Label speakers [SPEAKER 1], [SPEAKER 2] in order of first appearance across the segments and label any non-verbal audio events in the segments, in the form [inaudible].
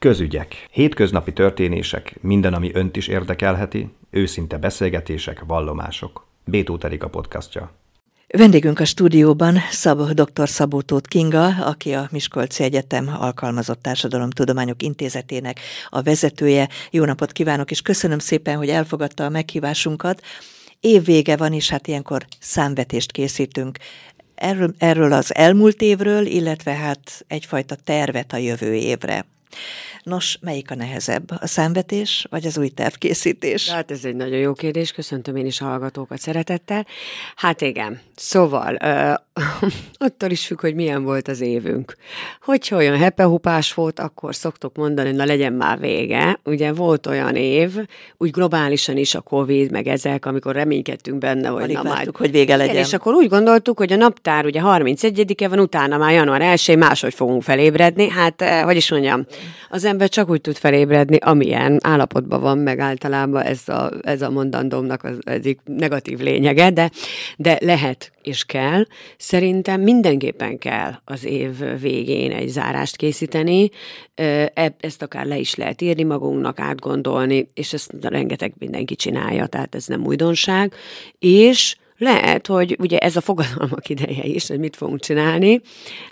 [SPEAKER 1] Közügyek. Hétköznapi történések, minden, ami önt is érdekelheti, őszinte beszélgetések, vallomások. Bétó a podcastja.
[SPEAKER 2] Vendégünk a stúdióban Szabó, dr. Szabó Tóth Kinga, aki a Miskolci Egyetem Alkalmazott Társadalomtudományok Intézetének a vezetője. Jó napot kívánok, és köszönöm szépen, hogy elfogadta a meghívásunkat. Évvége van, és hát ilyenkor számvetést készítünk erről, erről az elmúlt évről, illetve hát egyfajta tervet a jövő évre. Nos, melyik a nehezebb? A számvetés, vagy az új tervkészítés?
[SPEAKER 3] Hát ez egy nagyon jó kérdés, köszöntöm én is a hallgatókat szeretettel. Hát igen, szóval uh, [laughs] attól is függ, hogy milyen volt az évünk. Hogyha olyan hepehupás volt, akkor szoktuk mondani, na legyen már vége. Ugye volt olyan év, úgy globálisan is a Covid, meg ezek, amikor reménykedtünk benne, hogy
[SPEAKER 2] Alig na vártuk, majd... hogy vége legyen.
[SPEAKER 3] És akkor úgy gondoltuk, hogy a naptár ugye 31-e van, utána már január 1 máshogy fogunk felébredni. Hát, hogy is mondjam, az ember csak úgy tud felébredni, amilyen állapotban van, meg általában ez a, ez a mondandómnak az egyik negatív lényege, de, de lehet és kell. Szerintem mindenképpen kell az év végén egy zárást készíteni, ezt akár le is lehet írni magunknak, átgondolni, és ezt rengeteg mindenki csinálja, tehát ez nem újdonság, és lehet, hogy ugye ez a fogadalmak ideje is, hogy mit fogunk csinálni.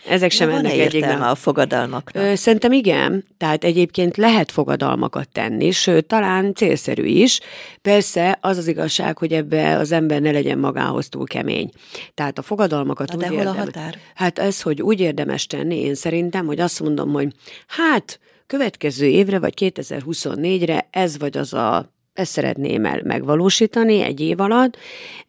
[SPEAKER 3] Ezek sem
[SPEAKER 2] ennek egyik. a fogadalmaknak?
[SPEAKER 3] Szerintem igen. Tehát egyébként lehet fogadalmakat tenni, sőt, talán célszerű is. Persze az az igazság, hogy ebbe az ember ne legyen magához túl kemény. Tehát a fogadalmakat
[SPEAKER 2] Na, úgy de hol érdemes, a határ?
[SPEAKER 3] Hát ez, hogy úgy érdemes tenni, én szerintem, hogy azt mondom, hogy hát következő évre, vagy 2024-re ez vagy az a ezt szeretném el megvalósítani egy év alatt,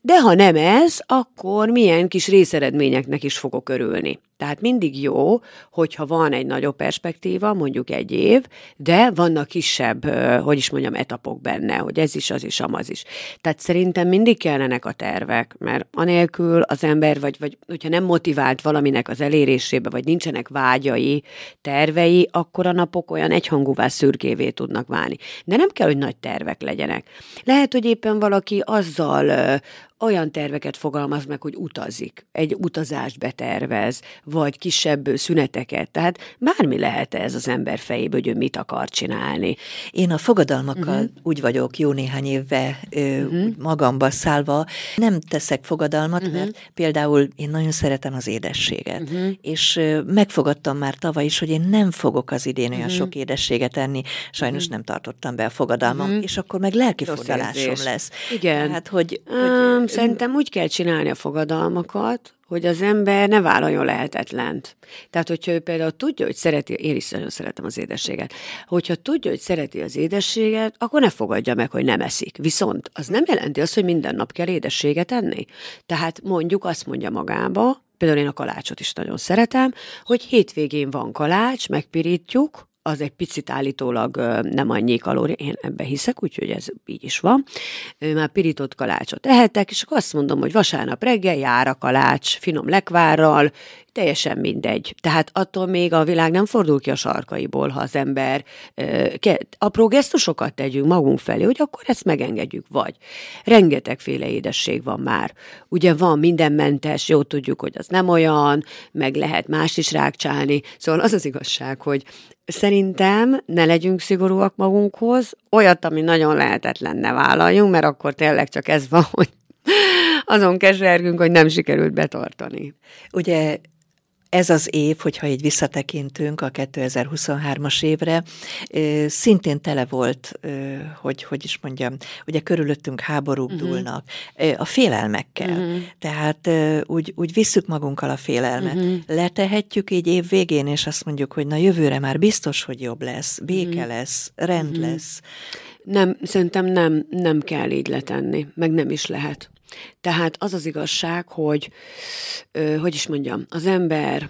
[SPEAKER 3] de ha nem ez, akkor milyen kis részeredményeknek is fogok örülni. Tehát mindig jó, hogyha van egy nagyobb perspektíva, mondjuk egy év, de vannak kisebb, hogy is mondjam, etapok benne, hogy ez is, az is, amaz is. Tehát szerintem mindig kellenek a tervek, mert anélkül az ember, vagy, vagy hogyha nem motivált valaminek az elérésébe, vagy nincsenek vágyai, tervei, akkor a napok olyan egyhangúvá szürkévé tudnak válni. De nem kell, hogy nagy tervek legyenek. Lehet, hogy éppen valaki azzal olyan terveket fogalmaz meg, hogy utazik, egy utazást betervez, vagy kisebb szüneteket. Tehát bármi lehet ez az ember fejéből, hogy ő mit akar csinálni.
[SPEAKER 2] Én a fogadalmakkal uh-huh. úgy vagyok jó néhány évve uh-huh. magamba szállva, nem teszek fogadalmat, uh-huh. mert például én nagyon szeretem az édességet, uh-huh. és megfogadtam már tavaly is, hogy én nem fogok az idén olyan uh-huh. sok édességet enni, sajnos uh-huh. nem tartottam be a fogadalmam, uh-huh. és akkor meg lelki fordalásom lesz.
[SPEAKER 3] Igen. Tehát, hogy, um, Szerintem úgy kell csinálni a fogadalmakat, hogy az ember ne vállaljon lehetetlent. Tehát, hogyha ő például tudja, hogy szereti, én is nagyon szeretem az édességet, hogyha tudja, hogy szereti az édességet, akkor ne fogadja meg, hogy nem eszik. Viszont az nem jelenti azt, hogy minden nap kell édességet enni. Tehát mondjuk azt mondja magába, például én a kalácsot is nagyon szeretem, hogy hétvégén van kalács, megpirítjuk, az egy picit állítólag nem annyi kalória, én ebbe hiszek, úgyhogy ez így is van. Már pirított kalácsot ehetek, és akkor azt mondom, hogy vasárnap reggel jár a kalács, finom lekvárral, teljesen mindegy. Tehát attól még a világ nem fordul ki a sarkaiból, ha az ember apró gesztusokat tegyünk magunk felé, hogy akkor ezt megengedjük, vagy. Rengetegféle édesség van már. Ugye van mindenmentes, jó tudjuk, hogy az nem olyan, meg lehet más is rákcsálni. Szóval az az igazság, hogy Szerintem ne legyünk szigorúak magunkhoz, olyat, ami nagyon lehetetlen ne vállaljunk, mert akkor tényleg csak ez van, hogy azon kesergünk, hogy nem sikerült betartani.
[SPEAKER 2] Ugye ez az év, hogyha így visszatekintünk a 2023-as évre, szintén tele volt, hogy, hogy is mondjam, ugye körülöttünk háborúk uh-huh. dúlnak, a félelmekkel. Uh-huh. Tehát úgy, úgy visszük magunkkal a félelmet. Uh-huh. Letehetjük így év végén, és azt mondjuk, hogy na jövőre már biztos, hogy jobb lesz, béke uh-huh. lesz, rend uh-huh. lesz.
[SPEAKER 3] Nem, szerintem nem, nem kell így letenni, meg nem is lehet. Tehát az az igazság, hogy, hogy is mondjam, az ember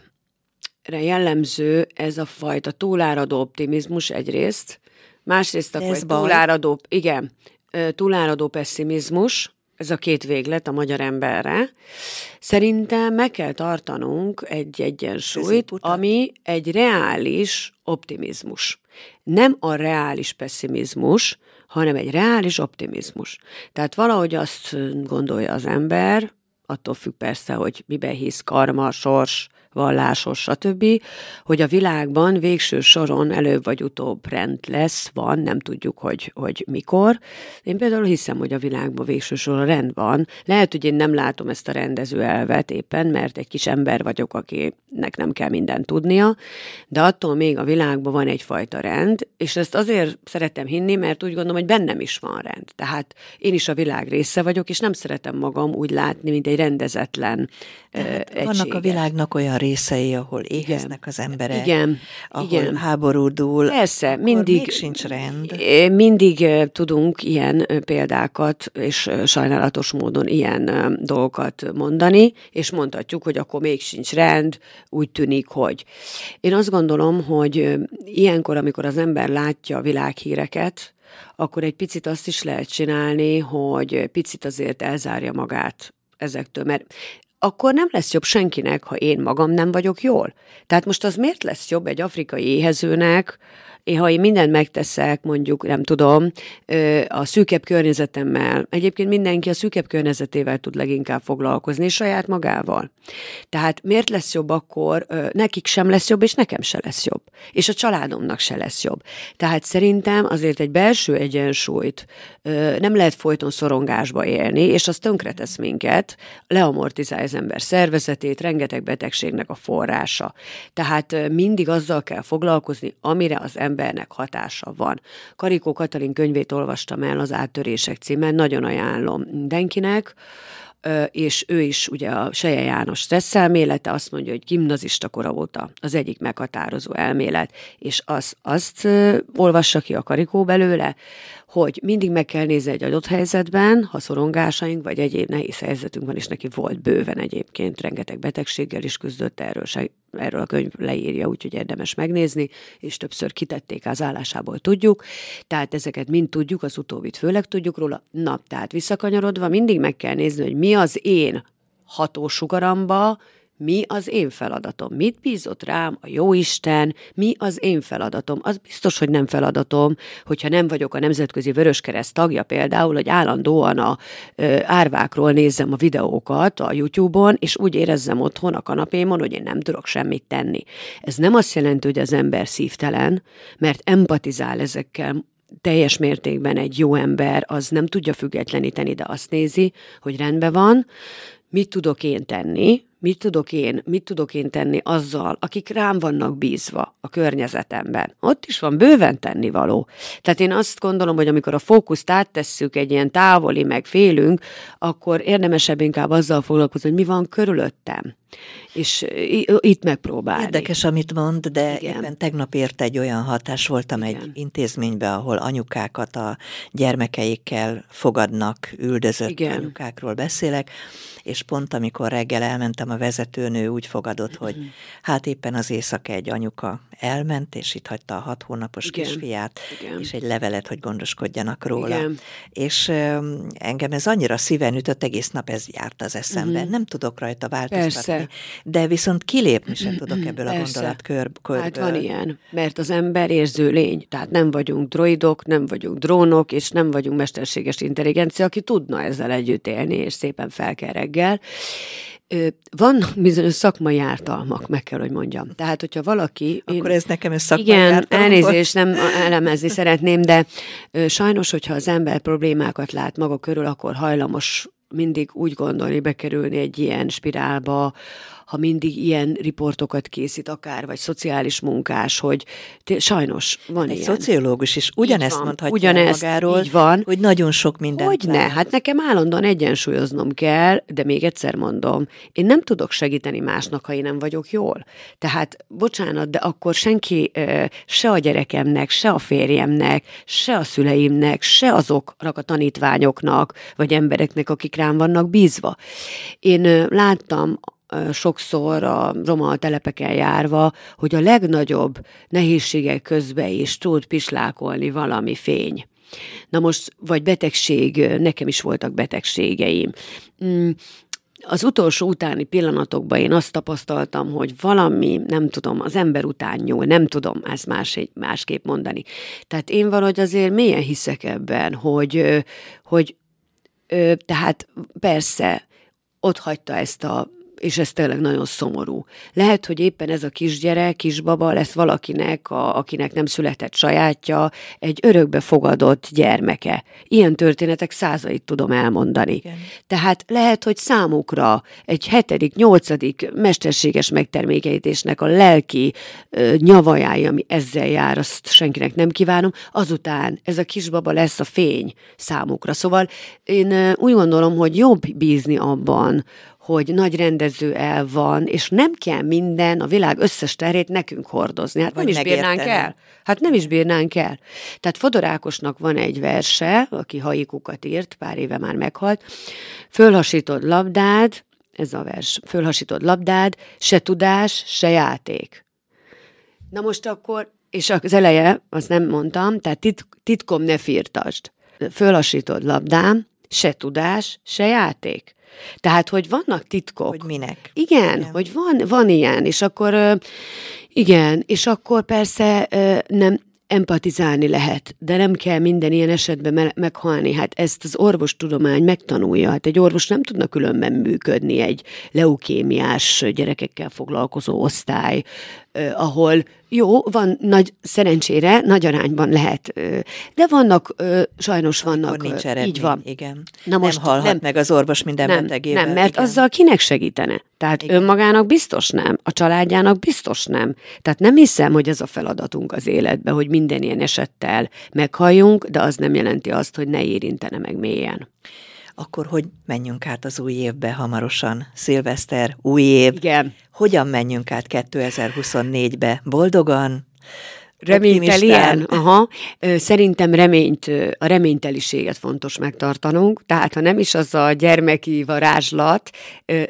[SPEAKER 3] jellemző ez a fajta túláradó optimizmus egyrészt, másrészt akkor egy túláradó, igen, túláradó pessimizmus, ez a két véglet a magyar emberre. Szerintem meg kell tartanunk egy egyensúlyt, ami egy reális optimizmus. Nem a reális pessimizmus, hanem egy reális optimizmus. Tehát valahogy azt gondolja az ember, attól függ persze, hogy miben hisz karma, sors, vallásos, stb., hogy a világban végső soron előbb vagy utóbb rend lesz, van, nem tudjuk, hogy, hogy mikor. Én például hiszem, hogy a világban végső soron rend van. Lehet, hogy én nem látom ezt a rendező elvet éppen, mert egy kis ember vagyok, akinek nem kell mindent tudnia, de attól még a világban van egyfajta rend, és ezt azért szeretem hinni, mert úgy gondolom, hogy bennem is van rend. Tehát én is a világ része vagyok, és nem szeretem magam úgy látni, mint egy rendezetlen
[SPEAKER 2] hát Vannak a világnak olyan részei, ahol éheznek az emberek,
[SPEAKER 3] igen,
[SPEAKER 2] ahol
[SPEAKER 3] igen.
[SPEAKER 2] háború dúl.
[SPEAKER 3] Persze, mindig,
[SPEAKER 2] még sincs rend.
[SPEAKER 3] Mindig tudunk ilyen példákat, és sajnálatos módon ilyen dolgokat mondani, és mondhatjuk, hogy akkor még sincs rend, úgy tűnik, hogy. Én azt gondolom, hogy ilyenkor, amikor az ember látja a világhíreket, akkor egy picit azt is lehet csinálni, hogy picit azért elzárja magát ezektől, mert akkor nem lesz jobb senkinek, ha én magam nem vagyok jól. Tehát most az miért lesz jobb egy afrikai éhezőnek, én, ha én mindent megteszek, mondjuk, nem tudom, a szűkebb környezetemmel, egyébként mindenki a szűkebb környezetével tud leginkább foglalkozni, saját magával. Tehát miért lesz jobb akkor, nekik sem lesz jobb, és nekem se lesz jobb. És a családomnak se lesz jobb. Tehát szerintem azért egy belső egyensúlyt nem lehet folyton szorongásba élni, és az tönkretesz minket, leamortizálja az ember szervezetét, rengeteg betegségnek a forrása. Tehát mindig azzal kell foglalkozni, amire az ember embernek hatása van. Karikó Katalin könyvét olvastam el az áttörések címen, nagyon ajánlom mindenkinek, és ő is ugye a Seje János stresszelmélete azt mondja, hogy gimnazista kora óta az egyik meghatározó elmélet, és az, azt olvassa ki a karikó belőle, hogy mindig meg kell nézni egy adott helyzetben, ha szorongásaink vagy egyéb nehéz helyzetünk van, és neki volt bőven egyébként, rengeteg betegséggel is küzdött, erről, se, erről a könyv leírja, úgyhogy érdemes megnézni, és többször kitették az állásából, tudjuk. Tehát ezeket mind tudjuk, az utóbbit főleg tudjuk róla. Na, tehát visszakanyarodva, mindig meg kell nézni, hogy mi az én hatósugaramba, mi az én feladatom, mit bízott rám a Jóisten, mi az én feladatom. Az biztos, hogy nem feladatom, hogyha nem vagyok a Nemzetközi Vöröskereszt tagja például, hogy állandóan a ö, árvákról nézzem a videókat a YouTube-on, és úgy érezzem otthon a kanapémon, hogy én nem tudok semmit tenni. Ez nem azt jelenti, hogy az ember szívtelen, mert empatizál ezekkel teljes mértékben egy jó ember, az nem tudja függetleníteni, de azt nézi, hogy rendben van, mit tudok én tenni, mit tudok én, mit tudok én tenni azzal, akik rám vannak bízva a környezetemben. Ott is van bőven tennivaló. Tehát én azt gondolom, hogy amikor a fókuszt áttesszük egy ilyen távoli, meg félünk, akkor érdemesebb inkább azzal foglalkozni, hogy mi van körülöttem. És itt megpróbálni.
[SPEAKER 2] Érdekes, amit mond, de Igen. éppen tegnap ért egy olyan hatás, voltam Igen. egy intézménybe, ahol anyukákat a gyermekeikkel fogadnak, üldözött Igen. anyukákról beszélek, és pont amikor reggel elmentem, a vezetőnő úgy fogadott, hogy mhm. hát éppen az éjszaka egy anyuka elment, és itt hagyta a hat hónapos Igen. kisfiát, Igen. és egy levelet, hogy gondoskodjanak róla. Igen. És um, engem ez annyira szíven ütött, egész nap ez járt az eszembe. Uh-huh. Nem tudok rajta változtatni, Persze. de viszont kilépni sem tudok ebből Persze. a gondolatkörből.
[SPEAKER 3] Hát van ilyen, mert az ember érző lény, tehát nem vagyunk droidok, nem vagyunk drónok, és nem vagyunk mesterséges intelligencia, aki tudna ezzel együtt élni, és szépen fel kell reggel. Vannak bizonyos szakmai ártalmak, meg kell, hogy mondjam. Tehát, hogyha valaki...
[SPEAKER 2] Akkor én, ez nekem ez szakmai
[SPEAKER 3] Igen, ártalmak. elnézést nem elemezni szeretném, de sajnos, hogyha az ember problémákat lát maga körül, akkor hajlamos mindig úgy gondolni, bekerülni egy ilyen spirálba, ha mindig ilyen riportokat készít, akár, vagy szociális munkás, hogy té- sajnos van
[SPEAKER 2] Egy
[SPEAKER 3] ilyen.
[SPEAKER 2] szociológus is ugyanezt van, mondhatja ugyanezt, magáról, így van. hogy nagyon sok minden.
[SPEAKER 3] Hogy ne, hát nekem állandóan egyensúlyoznom kell, de még egyszer mondom, én nem tudok segíteni másnak, ha én nem vagyok jól. Tehát, bocsánat, de akkor senki se a gyerekemnek, se a férjemnek, se a szüleimnek, se azoknak a tanítványoknak, vagy embereknek, akik rám vannak bízva. Én láttam sokszor a roma telepeken járva, hogy a legnagyobb nehézségek közben is tud pislákolni valami fény. Na most, vagy betegség, nekem is voltak betegségeim. Mm, az utolsó utáni pillanatokban én azt tapasztaltam, hogy valami, nem tudom, az ember után nyúl, nem tudom ezt más, másképp mondani. Tehát én valahogy azért mélyen hiszek ebben, hogy, hogy tehát persze ott hagyta ezt a és ez tényleg nagyon szomorú. Lehet, hogy éppen ez a kisgyerek, kisbaba lesz valakinek, a, akinek nem született sajátja, egy örökbe fogadott gyermeke. Ilyen történetek százait tudom elmondani. Igen. Tehát lehet, hogy számukra egy hetedik, nyolcadik mesterséges megtermékeítésnek a lelki ö, nyavajája, ami ezzel jár, azt senkinek nem kívánom, azután ez a kisbaba lesz a fény számukra. Szóval én úgy gondolom, hogy jobb bízni abban, hogy nagy rendező el van, és nem kell minden, a világ összes terét nekünk hordozni. Hát Vagy nem is bírnánk el. Hát nem is bírnánk el. Tehát Fodorákosnak van egy verse, aki haikukat írt, pár éve már meghalt, fölhasítod labdád, ez a vers, fölhasítod labdád, se tudás, se játék. Na most akkor, és az eleje, azt nem mondtam, tehát tit, titkom ne firtasd. Fölhasítod labdám, se tudás, se játék. Tehát, hogy vannak titkok.
[SPEAKER 2] Hogy minek.
[SPEAKER 3] Igen, igen. hogy van, van ilyen, és akkor igen, és akkor persze nem, empatizálni lehet, de nem kell minden ilyen esetben me- meghalni. Hát ezt az orvostudomány megtanulja. Hát egy orvos nem tudna különben működni egy leukémiás gyerekekkel foglalkozó osztály, ahol jó, van nagy, szerencsére nagy arányban lehet, de vannak, sajnos vannak.
[SPEAKER 2] Akkor nincs eredmény,
[SPEAKER 3] így van.
[SPEAKER 2] Igen. Na most nem halhat nem, meg az orvos minden
[SPEAKER 3] nem,
[SPEAKER 2] betegével.
[SPEAKER 3] Nem, mert
[SPEAKER 2] igen.
[SPEAKER 3] azzal kinek segítene? Tehát igen. önmagának biztos nem, a családjának biztos nem. Tehát nem hiszem, hogy ez a feladatunk az életbe, hogy minden ilyen esettel meghalljunk, de az nem jelenti azt, hogy ne érintene meg mélyen
[SPEAKER 2] akkor hogy menjünk át az új évbe hamarosan? Szilveszter, új év.
[SPEAKER 3] Igen.
[SPEAKER 2] Hogyan menjünk át 2024-be? Boldogan?
[SPEAKER 3] Reménytelien? Aha. Szerintem reményt, a reményteliséget fontos megtartanunk, tehát ha nem is az a gyermeki varázslat,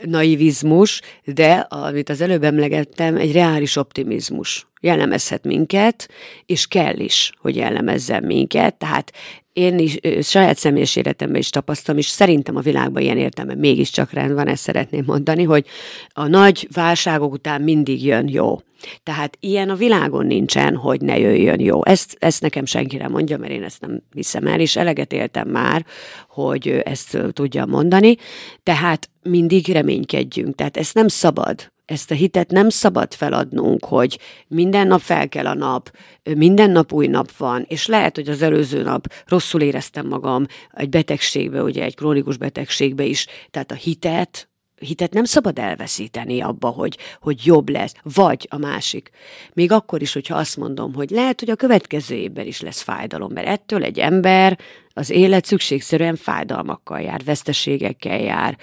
[SPEAKER 3] naivizmus, de amit az előbb emlegettem, egy reális optimizmus jellemezhet minket, és kell is, hogy jellemezzen minket, tehát én is saját személyes életemben is tapasztalom, és szerintem a világban ilyen értelme mégiscsak rend van, ezt szeretném mondani, hogy a nagy válságok után mindig jön jó. Tehát ilyen a világon nincsen, hogy ne jöjjön jó. Ezt, ezt nekem senki nem mondja, mert én ezt nem hiszem el, és eleget éltem már, hogy ezt tudja mondani. Tehát mindig reménykedjünk. Tehát ezt nem szabad ezt a hitet nem szabad feladnunk, hogy minden nap fel kell a nap, minden nap új nap van, és lehet, hogy az előző nap rosszul éreztem magam egy betegségbe, ugye egy krónikus betegségbe is, tehát a hitet, hitet nem szabad elveszíteni abba, hogy, hogy jobb lesz, vagy a másik. Még akkor is, hogyha azt mondom, hogy lehet, hogy a következő évben is lesz fájdalom, mert ettől egy ember az élet szükségszerűen fájdalmakkal jár, veszteségekkel jár,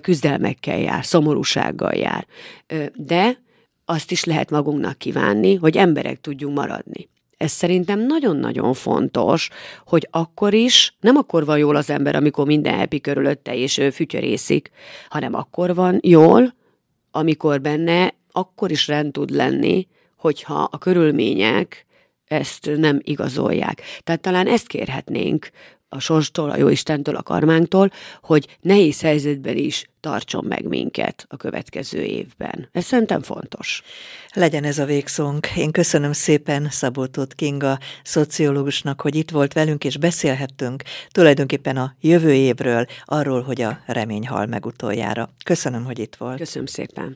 [SPEAKER 3] küzdelmekkel jár, szomorúsággal jár. De azt is lehet magunknak kívánni, hogy emberek tudjunk maradni. Ez szerintem nagyon-nagyon fontos, hogy akkor is, nem akkor van jól az ember, amikor minden happy körülötte és ő fütyörészik, hanem akkor van jól, amikor benne akkor is rend tud lenni, hogyha a körülmények ezt nem igazolják. Tehát talán ezt kérhetnénk a sorstól, a jóistentől, a karmánktól, hogy nehéz helyzetben is tartson meg minket a következő évben. Ez szerintem fontos.
[SPEAKER 2] Legyen ez a végszónk. Én köszönöm szépen Szaboltót Kinga szociológusnak, hogy itt volt velünk, és beszélhettünk tulajdonképpen a jövő évről, arról, hogy a remény hal meg utoljára. Köszönöm, hogy itt volt.
[SPEAKER 3] Köszönöm szépen.